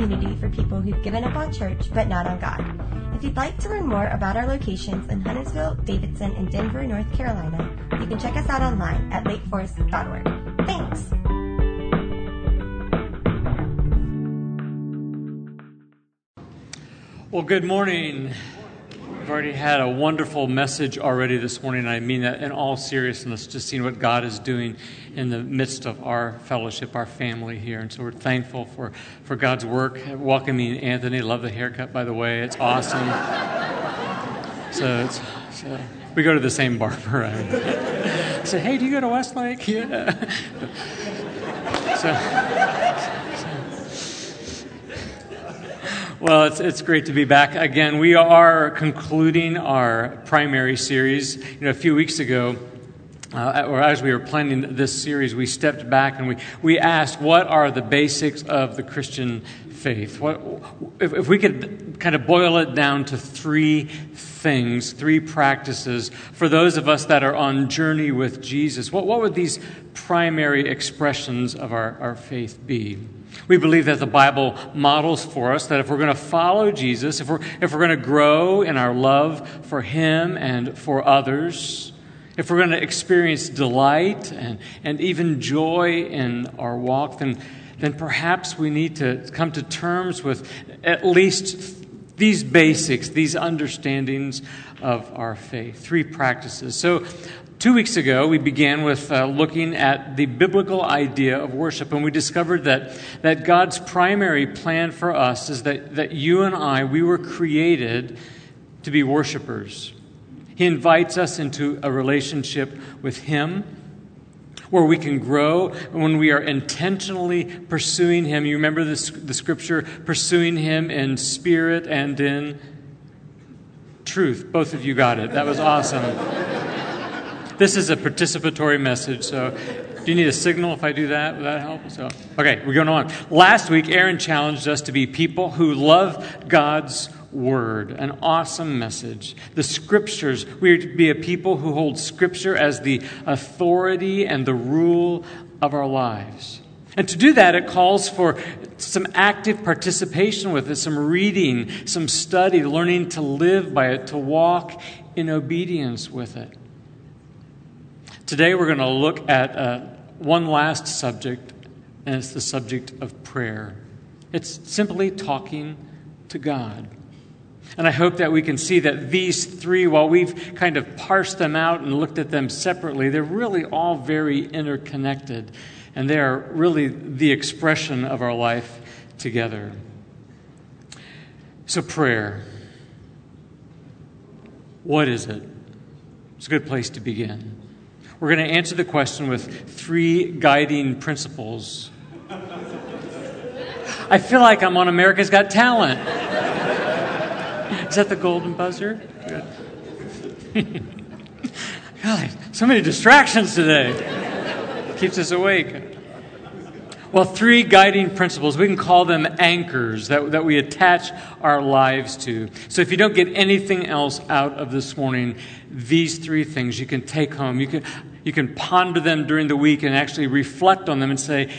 community for people who've given up on church but not on God. If you'd like to learn more about our locations in Huntersville, Davidson, and Denver, North Carolina, you can check us out online at lakeforest.org. Thanks! Well, good morning. We've already had a wonderful message already this morning, and I mean that in all seriousness, just seeing what God is doing in the midst of our fellowship, our family here. And so we're thankful for, for God's work. Welcoming Anthony. Love the haircut, by the way. It's awesome. so, it's, so we go to the same barber. I say, hey, do you go to Westlake? Yeah. so, Well, it's, it's great to be back again. We are concluding our primary series. You know, a few weeks ago, uh, or as we were planning this series, we stepped back and we, we asked, what are the basics of the Christian faith? What, if, if we could kind of boil it down to three things, three practices, for those of us that are on journey with Jesus, what, what would these primary expressions of our, our faith be? We believe that the Bible models for us that if we're going to follow Jesus, if we're, if we're going to grow in our love for Him and for others, if we're going to experience delight and, and even joy in our walk, then, then perhaps we need to come to terms with at least these basics, these understandings of our faith. Three practices. So Two weeks ago, we began with uh, looking at the biblical idea of worship, and we discovered that, that God's primary plan for us is that, that you and I, we were created to be worshipers. He invites us into a relationship with Him where we can grow when we are intentionally pursuing Him. You remember this, the scripture, pursuing Him in spirit and in truth. Both of you got it. That was awesome. This is a participatory message, so do you need a signal if I do that? Will that help? So, okay, we're going on. Last week, Aaron challenged us to be people who love God's word. An awesome message. The scriptures, we are to be a people who hold scripture as the authority and the rule of our lives. And to do that, it calls for some active participation with it, some reading, some study, learning to live by it, to walk in obedience with it. Today we're going to look at uh, one last subject, and it's the subject of prayer. It's simply talking to God. And I hope that we can see that these three, while we've kind of parsed them out and looked at them separately, they're really all very interconnected. And they are really the expression of our life together. So, prayer. What is it? It's a good place to begin. We're going to answer the question with three guiding principles. I feel like I'm on America's Got Talent. Is that the golden buzzer? Good. God, so many distractions today. Keeps us awake. Well, three guiding principles. We can call them anchors that, that we attach our lives to. So if you don't get anything else out of this morning, these three things you can take home. You can, you can ponder them during the week and actually reflect on them and say,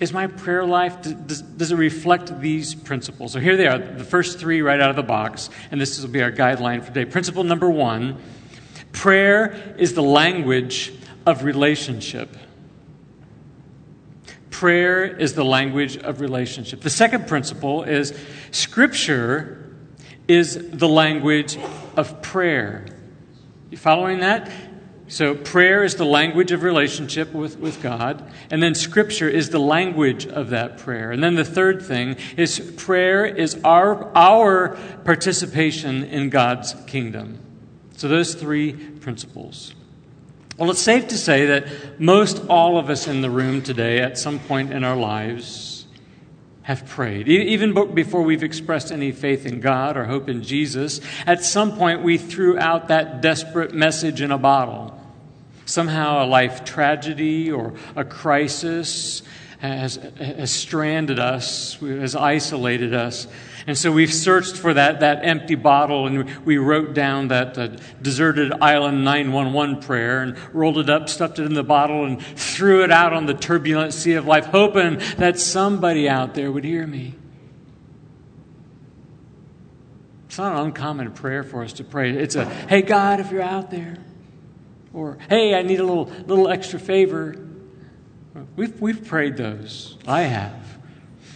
is my prayer life, does, does it reflect these principles? So here they are, the first three right out of the box, and this will be our guideline for today. Principle number one prayer is the language of relationship. Prayer is the language of relationship. The second principle is Scripture is the language of prayer. You following that? So, prayer is the language of relationship with, with God, and then Scripture is the language of that prayer. And then the third thing is prayer is our, our participation in God's kingdom. So, those three principles. Well, it's safe to say that most all of us in the room today, at some point in our lives, have prayed. Even before we've expressed any faith in God or hope in Jesus, at some point we threw out that desperate message in a bottle. Somehow a life tragedy or a crisis has, has stranded us, has isolated us, and so we've searched for that, that empty bottle and we wrote down that uh, deserted island 911 prayer and rolled it up, stuffed it in the bottle, and threw it out on the turbulent sea of life, hoping that somebody out there would hear me. It's not an uncommon prayer for us to pray. It's a, hey, God, if you're out there. Or, hey, I need a little, little extra favor. We've, we've prayed those. I have.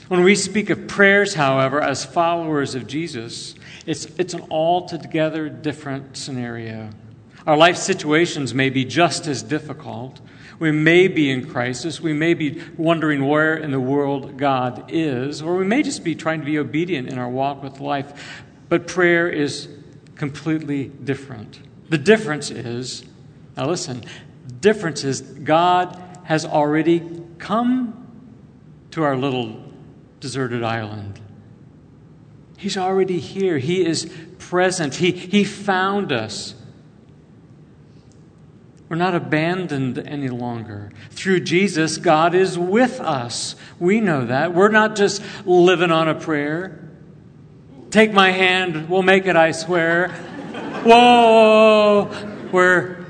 When we speak of prayers, however, as followers of Jesus, it's, it's an altogether different scenario. Our life situations may be just as difficult. We may be in crisis. We may be wondering where in the world God is, or we may just be trying to be obedient in our walk with life. But prayer is completely different. The difference is, now listen, difference is God has already come to our little deserted island. He's already here. He is present. He, he found us. We're not abandoned any longer. Through Jesus, God is with us. We know that. We're not just living on a prayer. Take my hand, we'll make it, I swear. Whoa! We're.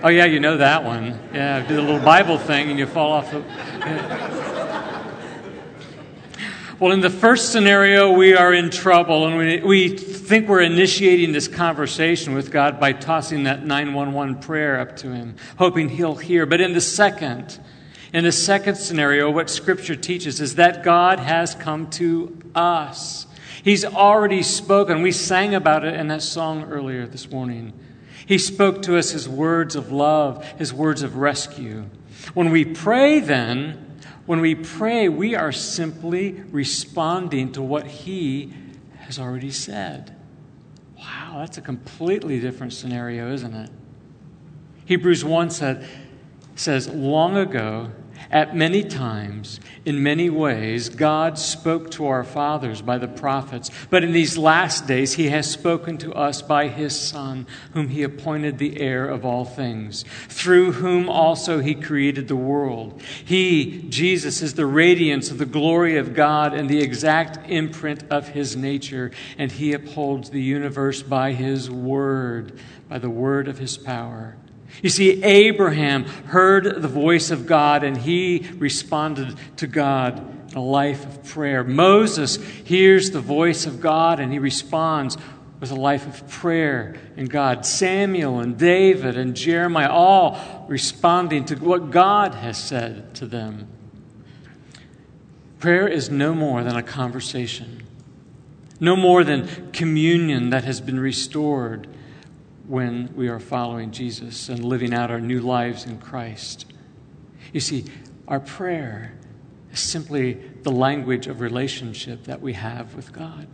Oh, yeah, you know that one. Yeah, do the little Bible thing and you fall off the. Well, in the first scenario, we are in trouble and we, we think we're initiating this conversation with God by tossing that 911 prayer up to Him, hoping He'll hear. But in the second, in the second scenario, what Scripture teaches is that God has come to us. He's already spoken. We sang about it in that song earlier this morning. He spoke to us His words of love, His words of rescue. When we pray, then, when we pray, we are simply responding to what He has already said. Wow, that's a completely different scenario, isn't it? Hebrews 1 said, says, Long ago, at many times, in many ways, God spoke to our fathers by the prophets, but in these last days, He has spoken to us by His Son, whom He appointed the heir of all things, through whom also He created the world. He, Jesus, is the radiance of the glory of God and the exact imprint of His nature, and He upholds the universe by His word, by the word of His power. You see, Abraham heard the voice of God and he responded to God in a life of prayer. Moses hears the voice of God and he responds with a life of prayer in God. Samuel and David and Jeremiah all responding to what God has said to them. Prayer is no more than a conversation, no more than communion that has been restored when we are following Jesus and living out our new lives in Christ. You see, our prayer is simply the language of relationship that we have with God.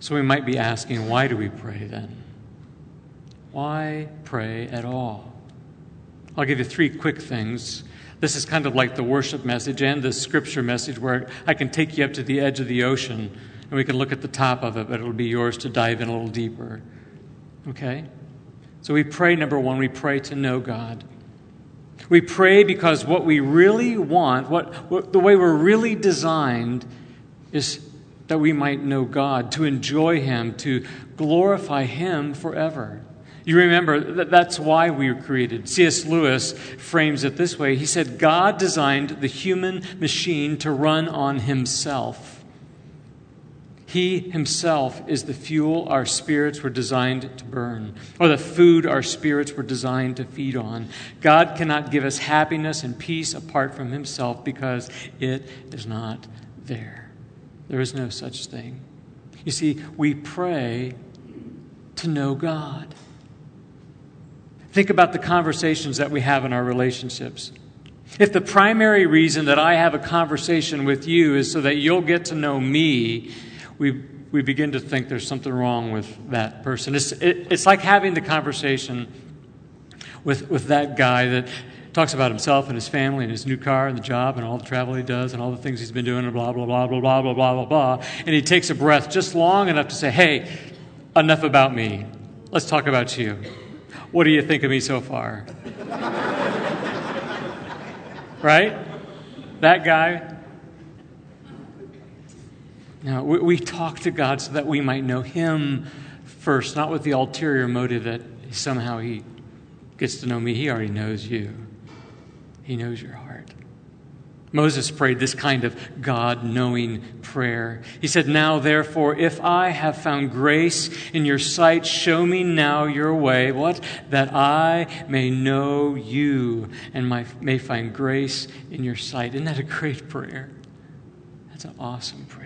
So we might be asking, why do we pray then? Why pray at all? I'll give you three quick things. This is kind of like the worship message and the scripture message where I can take you up to the edge of the ocean and we can look at the top of it, but it'll be yours to dive in a little deeper. Okay? So we pray, number one, we pray to know God. We pray because what we really want, what, what, the way we're really designed, is that we might know God, to enjoy Him, to glorify Him forever. You remember that that's why we were created. C.S. Lewis frames it this way He said, God designed the human machine to run on Himself. He himself is the fuel our spirits were designed to burn, or the food our spirits were designed to feed on. God cannot give us happiness and peace apart from himself because it is not there. There is no such thing. You see, we pray to know God. Think about the conversations that we have in our relationships. If the primary reason that I have a conversation with you is so that you'll get to know me, we, we begin to think there's something wrong with that person. It's, it, it's like having the conversation with, with that guy that talks about himself and his family and his new car and the job and all the travel he does and all the things he's been doing and blah, blah, blah, blah, blah, blah, blah, blah, blah. And he takes a breath just long enough to say, hey, enough about me. Let's talk about you. What do you think of me so far? right? That guy, now, we, we talk to God so that we might know Him first, not with the ulterior motive that somehow He gets to know me. He already knows you, He knows your heart. Moses prayed this kind of God knowing prayer. He said, Now therefore, if I have found grace in your sight, show me now your way. What? That I may know you and my, may find grace in your sight. Isn't that a great prayer? That's an awesome prayer.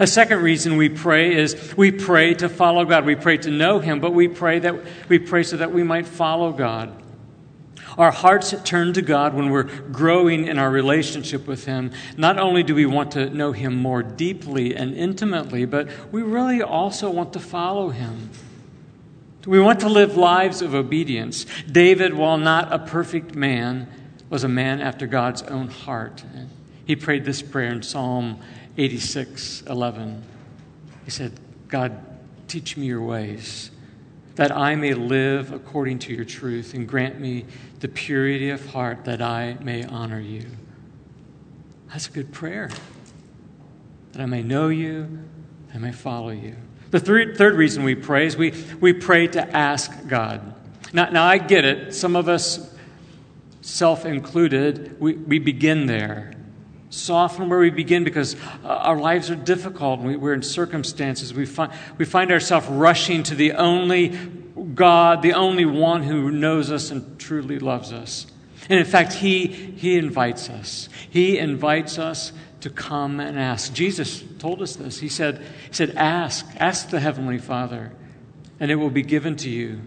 A second reason we pray is we pray to follow God. We pray to know Him, but we pray that we pray so that we might follow God. Our hearts turn to God when we're growing in our relationship with Him. Not only do we want to know Him more deeply and intimately, but we really also want to follow Him. We want to live lives of obedience. David, while not a perfect man, was a man after God's own heart. He prayed this prayer in Psalm 86 11. He said, God, teach me your ways that I may live according to your truth, and grant me the purity of heart that I may honor you. That's a good prayer. That I may know you, I may follow you. The third, third reason we pray is we, we pray to ask God. Now, now, I get it. Some of us, self included, we, we begin there. Soften where we begin because uh, our lives are difficult. We, we're in circumstances. We find, we find ourselves rushing to the only God, the only one who knows us and truly loves us. And in fact, He, he invites us. He invites us to come and ask. Jesus told us this. He said, he said Ask, ask the Heavenly Father, and it will be given to you.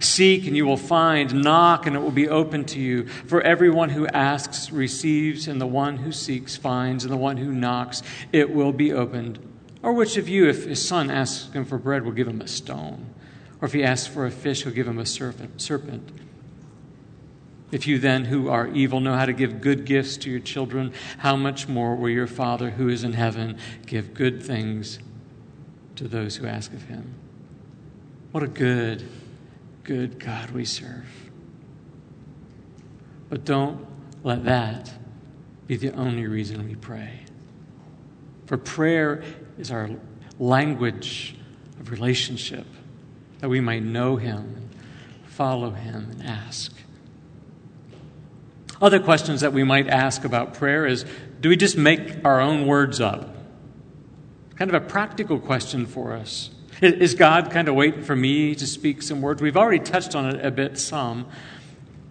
Seek and you will find. Knock and it will be open to you. For everyone who asks receives, and the one who seeks finds, and the one who knocks it will be opened. Or which of you, if his son asks him for bread, will give him a stone? Or if he asks for a fish, he'll give him a serpent? If you then, who are evil, know how to give good gifts to your children, how much more will your Father who is in heaven give good things to those who ask of him? What a good good God we serve. But don't let that be the only reason we pray. For prayer is our language of relationship, that we might know Him, follow Him, and ask. Other questions that we might ask about prayer is do we just make our own words up? Kind of a practical question for us. Is God kind of waiting for me to speak some words? We've already touched on it a bit, some.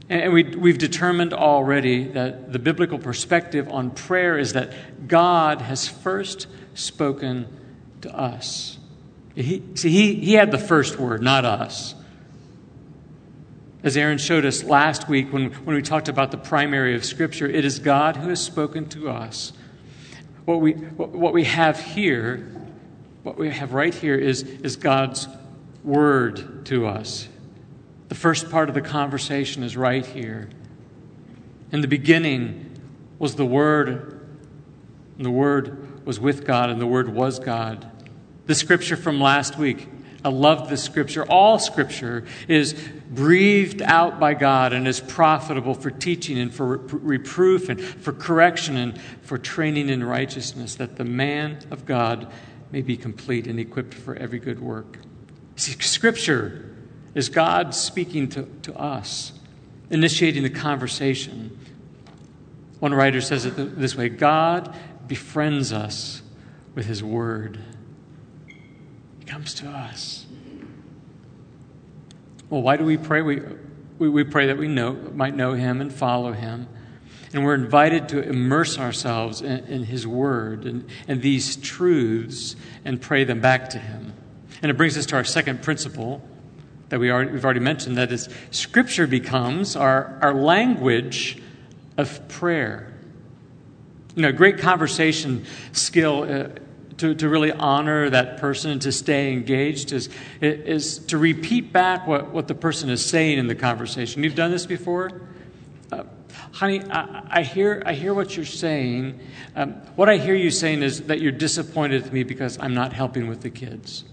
And we, we've determined already that the biblical perspective on prayer is that God has first spoken to us. He, see, he, he had the first word, not us. As Aaron showed us last week when, when we talked about the primary of Scripture, it is God who has spoken to us. What we, what we have here what we have right here is, is God's word to us. The first part of the conversation is right here. In the beginning was the Word, and the Word was with God, and the Word was God. The scripture from last week, I love this scripture. All scripture is breathed out by God and is profitable for teaching and for reproof and for correction and for training in righteousness, that the man of God may be complete and equipped for every good work. See, Scripture is God speaking to, to us, initiating the conversation. One writer says it this way God befriends us with His Word, He comes to us. Well, why do we pray? We, we, we pray that we know, might know Him and follow Him. And we're invited to immerse ourselves in, in His Word and, and these truths and pray them back to Him. And it brings us to our second principle that we already, we've already mentioned that is, Scripture becomes our, our language of prayer. You know, great conversation skill. Uh, to, to really honor that person to stay engaged is, is to repeat back what, what the person is saying in the conversation. You've done this before? Honey, I, I, hear, I hear what you're saying. Um, what I hear you saying is that you're disappointed with me because I'm not helping with the kids.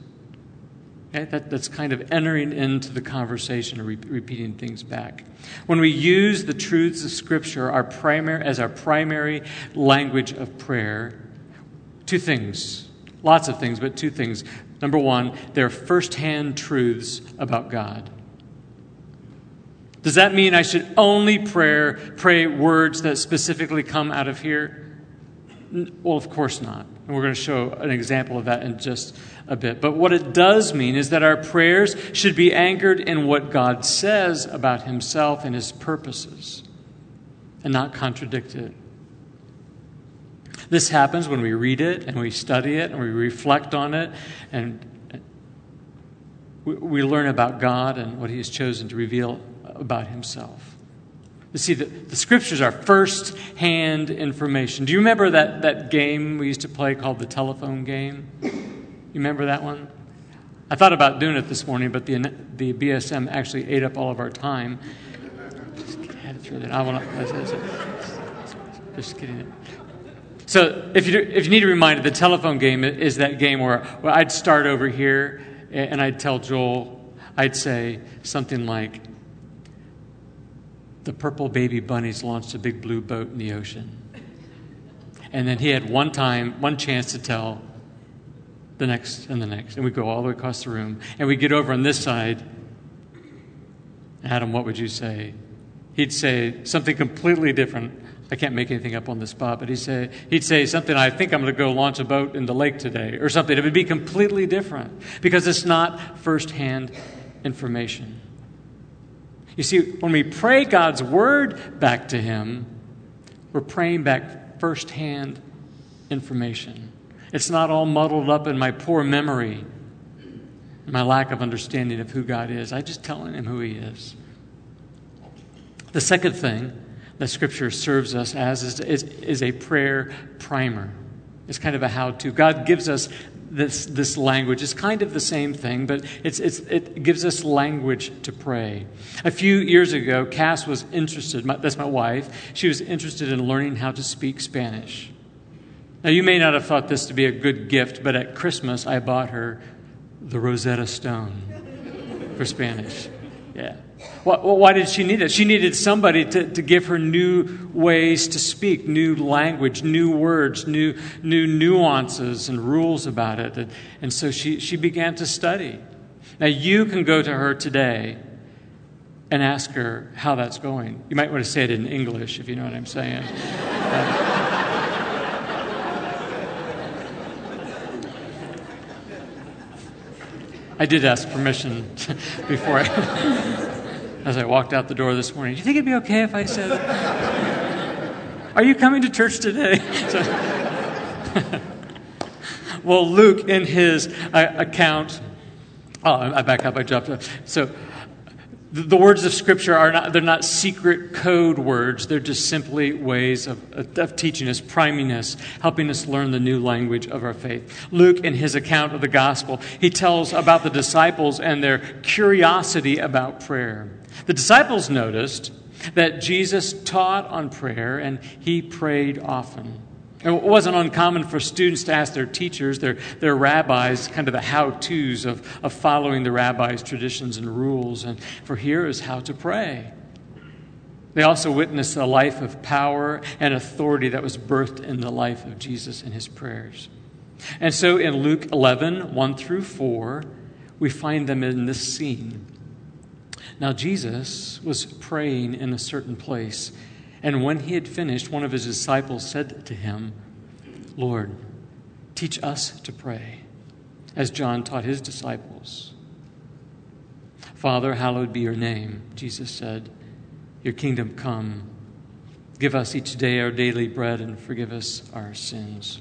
Okay? That, that's kind of entering into the conversation and re- repeating things back. When we use the truths of Scripture our primary, as our primary language of prayer, two things, lots of things, but two things. Number one, they're firsthand truths about God Does that mean I should only pray, pray words that specifically come out of here? Well, of course not. And we're going to show an example of that in just a bit. But what it does mean is that our prayers should be anchored in what God says about Himself and His purposes and not contradict it. This happens when we read it and we study it and we reflect on it and uh, we learn about God and what He has chosen to reveal about himself. You see, the, the scriptures are first hand information. Do you remember that, that game we used to play called the telephone game? You remember that one? I thought about doing it this morning, but the, the BSM actually ate up all of our time. Just had through that. I want to. Just kidding. So, if you, if you need a reminder, the telephone game is that game where, where I'd start over here and I'd tell Joel, I'd say something like, the purple baby bunnies launched a big blue boat in the ocean. And then he had one time, one chance to tell the next and the next. And we go all the way across the room. And we get over on this side. Adam, what would you say? He'd say something completely different. I can't make anything up on the spot, but he'd say, he'd say something, I think I'm going to go launch a boat in the lake today, or something. It would be completely different because it's not firsthand information. You see, when we pray God's word back to Him, we're praying back firsthand information. It's not all muddled up in my poor memory, my lack of understanding of who God is. I'm just telling Him who He is. The second thing that Scripture serves us as is, is, is a prayer primer. It's kind of a how to. God gives us this, this language. It's kind of the same thing, but it's, it's, it gives us language to pray. A few years ago, Cass was interested, my, that's my wife, she was interested in learning how to speak Spanish. Now, you may not have thought this to be a good gift, but at Christmas, I bought her the Rosetta Stone for Spanish. Yeah. Well, why did she need it? She needed somebody to, to give her new ways to speak, new language, new words, new, new nuances and rules about it. And, and so she, she began to study. Now, you can go to her today and ask her how that's going. You might want to say it in English if you know what I'm saying. Uh, I did ask permission before I as I walked out the door this morning. Do you think it'd be okay if I said, Are you coming to church today? So, well, Luke, in his uh, account, oh, I back up, I jumped up. So, the words of Scripture are not, they're not secret code words. They're just simply ways of, of teaching us, priming us, helping us learn the new language of our faith. Luke, in his account of the gospel, he tells about the disciples and their curiosity about prayer. The disciples noticed that Jesus taught on prayer and he prayed often. It wasn't uncommon for students to ask their teachers, their, their rabbis, kind of the how to's of, of following the rabbi's traditions and rules. And for here is how to pray. They also witnessed a life of power and authority that was birthed in the life of Jesus and his prayers. And so in Luke 11, 1 through 4, we find them in this scene. Now, Jesus was praying in a certain place, and when he had finished, one of his disciples said to him, Lord, teach us to pray, as John taught his disciples. Father, hallowed be your name, Jesus said. Your kingdom come. Give us each day our daily bread and forgive us our sins.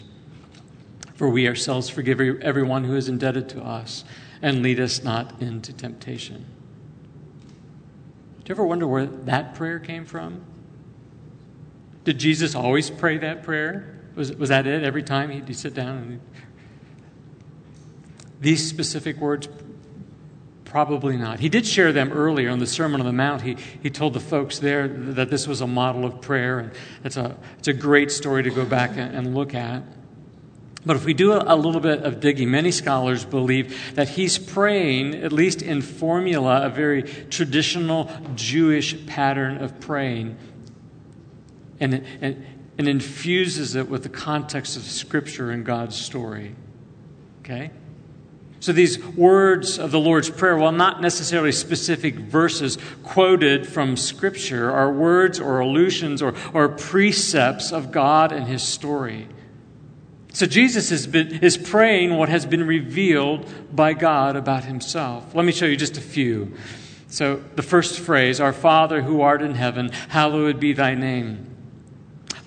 For we ourselves forgive everyone who is indebted to us, and lead us not into temptation do you ever wonder where that prayer came from? Did Jesus always pray that prayer? Was, was that it every time he'd, sit down? And these specific words, probably not. He did share them earlier on the Sermon on the Mount. He, he told the folks there that this was a model of prayer, and it's a, it's a great story to go back and, and look at. But if we do a little bit of digging, many scholars believe that he's praying, at least in formula, a very traditional Jewish pattern of praying, and, and, and infuses it with the context of Scripture and God's story. Okay? So these words of the Lord's Prayer, while not necessarily specific verses quoted from Scripture, are words or allusions or, or precepts of God and His story. So Jesus has been, is praying what has been revealed by God about Himself. Let me show you just a few. So the first phrase, Our Father who art in heaven, hallowed be thy name.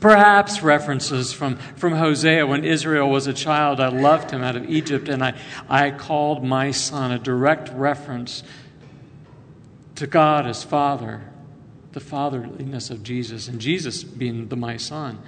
Perhaps references from, from Hosea when Israel was a child. I loved him out of Egypt and I, I called my son, a direct reference to God as Father, the fatherliness of Jesus, and Jesus being the my son.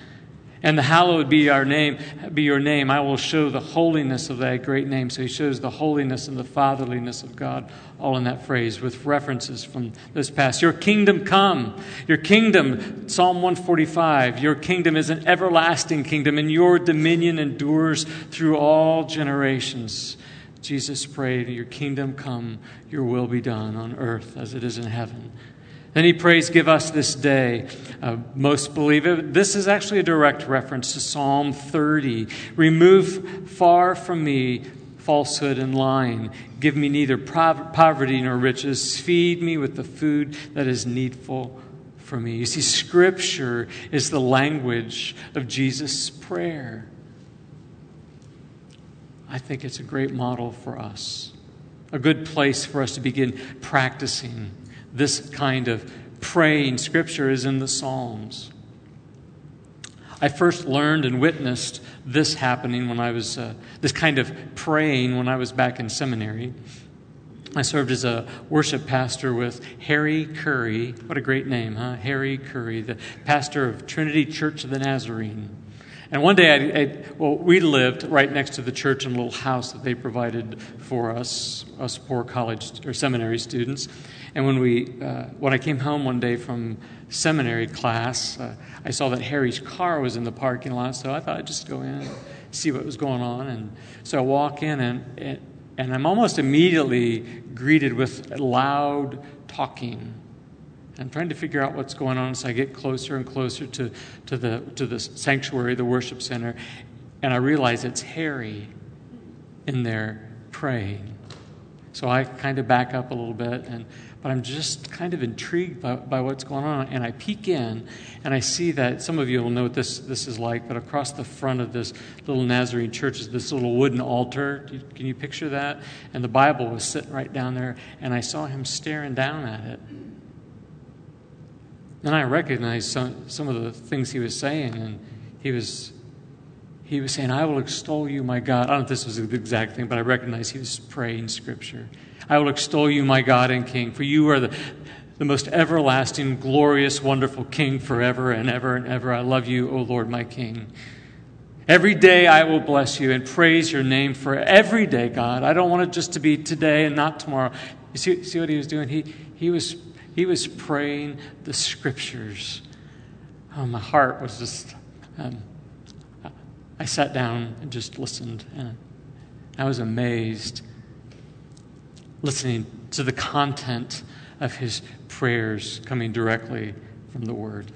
And the hallowed be our name, be your name. I will show the holiness of that great name. So he shows the holiness and the fatherliness of God all in that phrase with references from this past. Your kingdom come. Your kingdom, Psalm 145, your kingdom is an everlasting kingdom, and your dominion endures through all generations. Jesus prayed, Your kingdom come, your will be done on earth as it is in heaven. Then he prays, Give us this day. Uh, most believe it. This is actually a direct reference to Psalm 30. Remove far from me falsehood and lying. Give me neither poverty nor riches. Feed me with the food that is needful for me. You see, Scripture is the language of Jesus' prayer. I think it's a great model for us, a good place for us to begin practicing this kind of praying scripture is in the Psalms. I first learned and witnessed this happening when I was, uh, this kind of praying when I was back in seminary. I served as a worship pastor with Harry Curry. What a great name, huh? Harry Curry, the pastor of Trinity Church of the Nazarene. And one day, I, I, well, we lived right next to the church in a little house that they provided for us, us poor college or seminary students. And when, we, uh, when I came home one day from seminary class, uh, I saw that Harry's car was in the parking lot, so I thought I'd just go in and see what was going on. And so I walk in, and, and, and I'm almost immediately greeted with loud talking. I'm trying to figure out what's going on, so I get closer and closer to, to, the, to the sanctuary, the worship center, and I realize it's Harry in there praying. So I kind of back up a little bit and but I'm just kind of intrigued by, by, what's going on. And I peek in, and I see that some of you will know what this, this is like, but across the front of this little Nazarene church is this little wooden altar. Can you picture that? And the Bible was sitting right down there, and I saw him staring down at it. And I recognized some, some of the things he was saying, and he was he was saying, I will extol you, my God. I don't know if this was the exact thing, but I recognize he was praying scripture. I will extol you, my God and King, for you are the, the most everlasting, glorious, wonderful King forever and ever and ever. I love you, O Lord, my King. Every day I will bless you and praise your name for every day, God. I don't want it just to be today and not tomorrow. You see, see what he was doing? He, he, was, he was praying the scriptures. Oh, my heart was just. Um, I sat down and just listened, and I was amazed listening to the content of his prayers coming directly from the Word.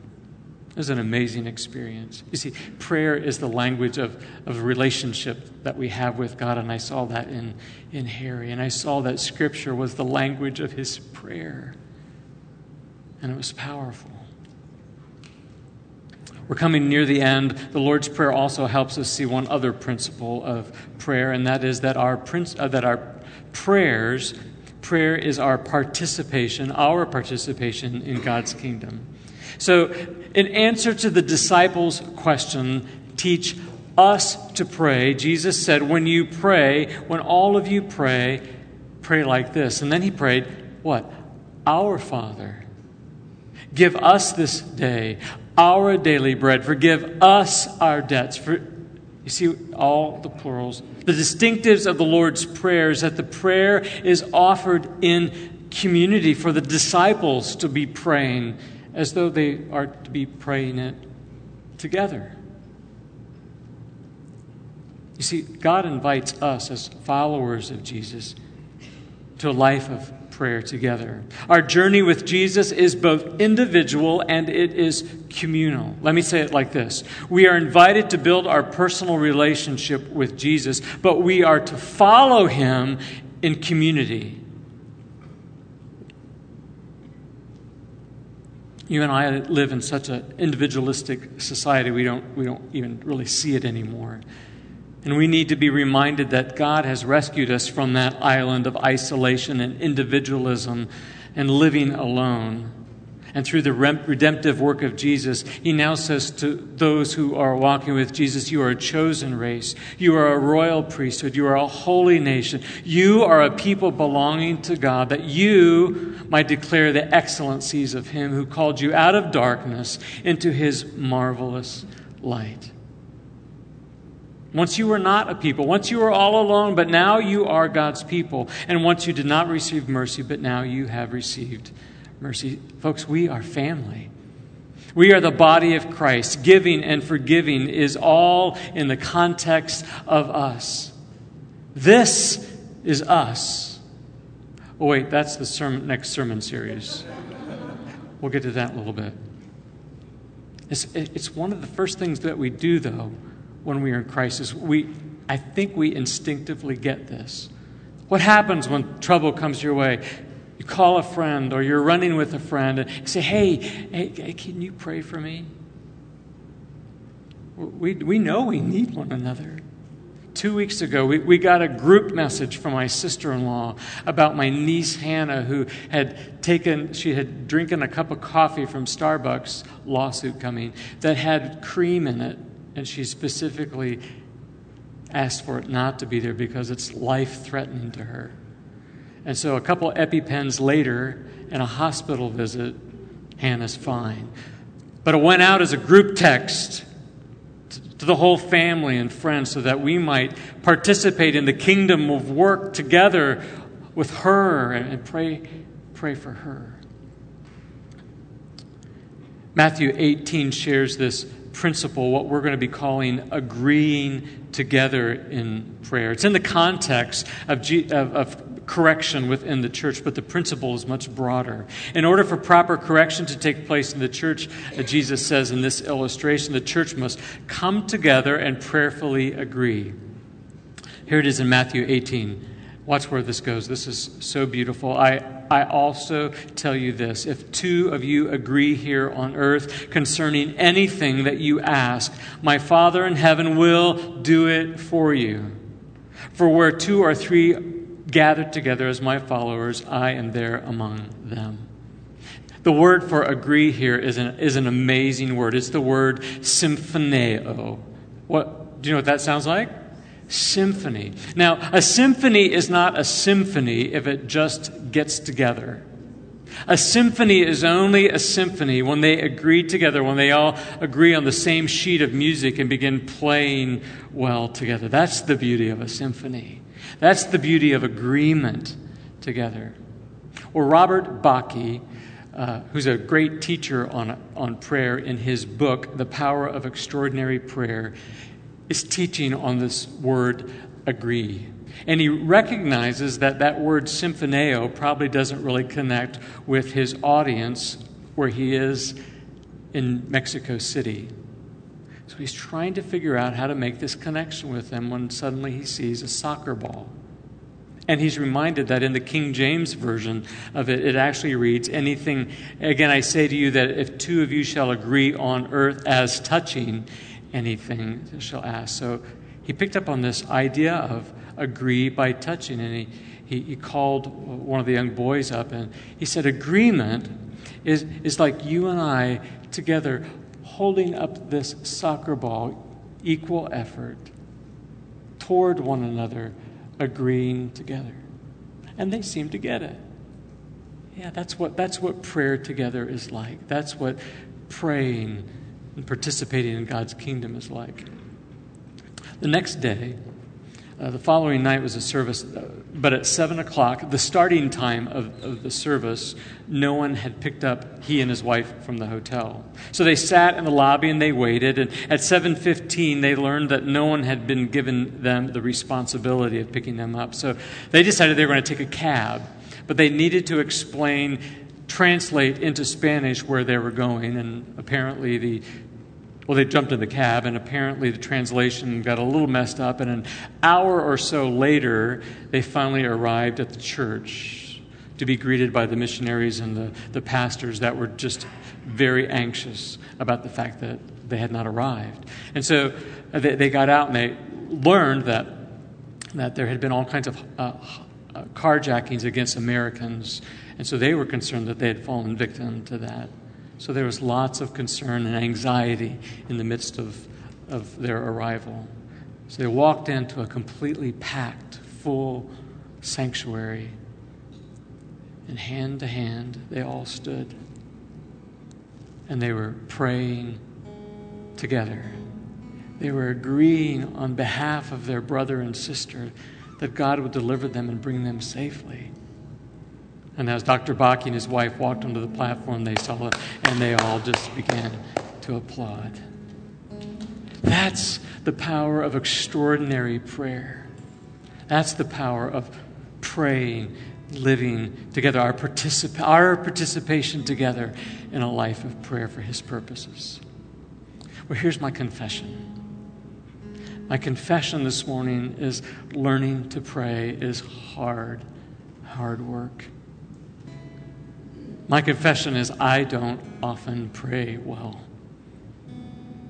It was an amazing experience. You see, prayer is the language of, of relationship that we have with God, and I saw that in, in Harry. And I saw that Scripture was the language of his prayer, and it was powerful. We're coming near the end. The Lord's Prayer also helps us see one other principle of prayer, and that is that our, princ- uh, that our prayers, prayer is our participation, our participation in God's kingdom. So, in answer to the disciples' question, teach us to pray, Jesus said, When you pray, when all of you pray, pray like this. And then he prayed, What? Our Father. Give us this day our daily bread. Forgive us our debts. For, you see all the plurals. The distinctives of the Lord's Prayer is that the prayer is offered in community for the disciples to be praying as though they are to be praying it together. You see, God invites us as followers of Jesus to a life of prayer together. Our journey with Jesus is both individual and it is communal. Let me say it like this We are invited to build our personal relationship with Jesus, but we are to follow him in community. You and I live in such an individualistic society, we don't, we don't even really see it anymore. And we need to be reminded that God has rescued us from that island of isolation and individualism and living alone. And through the redemptive work of Jesus, he now says to those who are walking with Jesus, You are a chosen race. You are a royal priesthood. You are a holy nation. You are a people belonging to God, that you might declare the excellencies of him who called you out of darkness into his marvelous light. Once you were not a people, once you were all alone, but now you are God's people. And once you did not receive mercy, but now you have received mercy. Folks, we are family. We are the body of Christ. Giving and forgiving is all in the context of us. This is us. Oh, wait, that's the sermon, next sermon series. We'll get to that in a little bit. It's, it's one of the first things that we do, though, when we are in crisis. We, I think we instinctively get this. What happens when trouble comes your way? You call a friend or you're running with a friend and say, hey, hey, can you pray for me? We, we know we need one another. Two weeks ago, we, we got a group message from my sister in law about my niece Hannah, who had taken, she had drinking a cup of coffee from Starbucks, lawsuit coming, that had cream in it. And she specifically asked for it not to be there because it's life threatening to her. And so a couple EpiPens later, in a hospital visit, Hannah's fine. But it went out as a group text to the whole family and friends so that we might participate in the kingdom of work together with her and pray, pray for her. Matthew 18 shares this principle, what we're going to be calling agreeing together in prayer. It's in the context of, G, of, of correction within the church, but the principle is much broader. In order for proper correction to take place in the church, uh, Jesus says in this illustration, the church must come together and prayerfully agree. Here it is in Matthew 18. Watch where this goes. This is so beautiful. I, I also tell you this if two of you agree here on earth concerning anything that you ask, my Father in heaven will do it for you. For where two or three gathered together as my followers, I am there among them. The word for agree here is an, is an amazing word. It's the word symphoneo. What, do you know what that sounds like? Symphony. Now, a symphony is not a symphony if it just gets together. A symphony is only a symphony when they agree together, when they all agree on the same sheet of music and begin playing well together. That's the beauty of a symphony. That's the beauty of agreement together. Or Robert Bakke, uh, who's a great teacher on, on prayer, in his book, The Power of Extraordinary Prayer, is teaching on this word agree. And he recognizes that that word symphoneo probably doesn't really connect with his audience where he is in Mexico City. So he's trying to figure out how to make this connection with them when suddenly he sees a soccer ball. And he's reminded that in the King James Version of it, it actually reads, Anything, again, I say to you that if two of you shall agree on earth as touching anything, shall ask. So he picked up on this idea of agree by touching, and he, he, he called one of the young boys up and he said, Agreement is, is like you and I together holding up this soccer ball, equal effort, toward one another, agreeing together. And they seem to get it. Yeah, that's what, that's what prayer together is like. That's what praying and participating in God's kingdom is like. The next day, uh, the following night was a service, uh, but at 7 o'clock, the starting time of, of, the service, no one had picked up he and his wife from the hotel. So they sat in the lobby and they waited, and at 7.15, they learned that no one had been given them the responsibility of picking them up. So they decided they were going to take a cab. But they needed to explain, translate into Spanish where they were going, and apparently the well, they jumped in the cab, and apparently the translation got a little messed up. And an hour or so later, they finally arrived at the church to be greeted by the missionaries and the, the pastors that were just very anxious about the fact that they had not arrived. And so uh, they, they got out and they learned that, that there had been all kinds of uh, uh, carjackings against Americans. And so they were concerned that they had fallen victim to that. So there was lots of concern and anxiety in the midst of, of their arrival. So they walked into a completely packed, full sanctuary. And hand to hand, they all stood. And they were praying together. They were agreeing on behalf of their brother and sister that God would deliver them and bring them safely. And as Dr. Bakke and his wife walked onto the platform, they saw it and they all just began to applaud. That's the power of extraordinary prayer. That's the power of praying, living together, our, particip- our participation together in a life of prayer for His purposes. Well, here's my confession. My confession this morning is learning to pray is hard, hard work. My confession is I don't often pray well.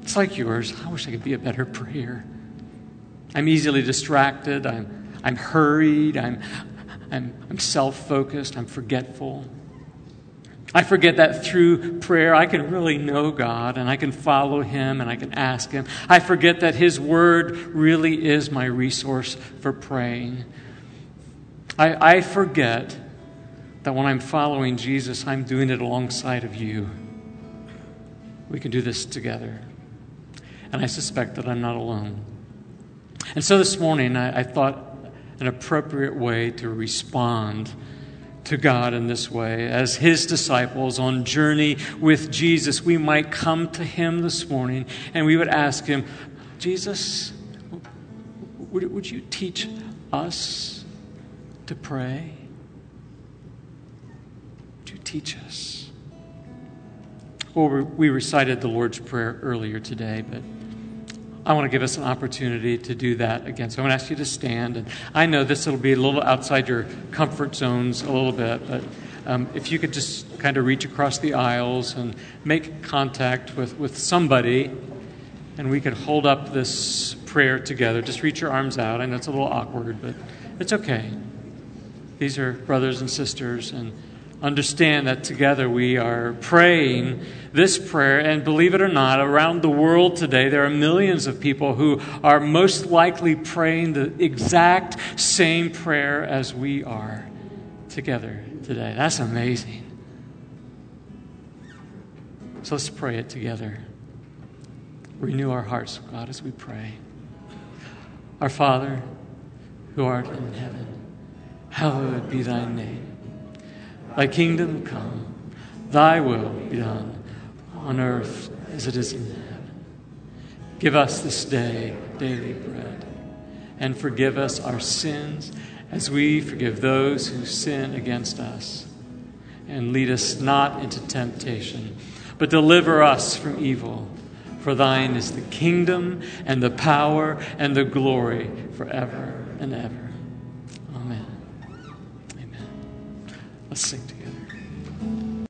It's like yours. I wish I could be a better prayer. I'm easily distracted. I'm, I'm hurried. I'm, I'm, I'm self focused. I'm forgetful. I forget that through prayer, I can really know God and I can follow Him and I can ask Him. I forget that His Word really is my resource for praying. I, I forget that when I'm following Jesus, I'm doing it alongside of you. We can do this together. And I suspect that I'm not alone. And so this morning, I, I thought an appropriate way to respond to God in this way. As His disciples on journey with Jesus, we might come to Him this morning and we would ask Him, Jesus, would, would you teach us to pray? Teach us? Well, we recited the Lord's Prayer earlier today, but I want to give us an opportunity to do that again. So I'm going to ask you to stand. And I know this will be a little outside your comfort zones a little bit, but um, if you could just kind of reach across the aisles and make contact with, with somebody, and we could hold up this prayer together. Just reach your arms out. I know it's a little awkward, but it's okay. These are brothers and sisters, and understand that together we are praying this prayer. And believe it or not, around the world today, there are millions of people who are most likely praying the exact same prayer as we are together today. That's amazing. So let's pray it together. Renew our hearts, God, as we pray. Our Father, who art in heaven, hallowed be thy name. Thy kingdom come, thy will be done on earth as it is in heaven. Give us this day daily bread, and forgive us our sins as we forgive those who sin against us. And lead us not into temptation, but deliver us from evil. For thine is the kingdom and the power and the glory forever and ever. Let's sing together.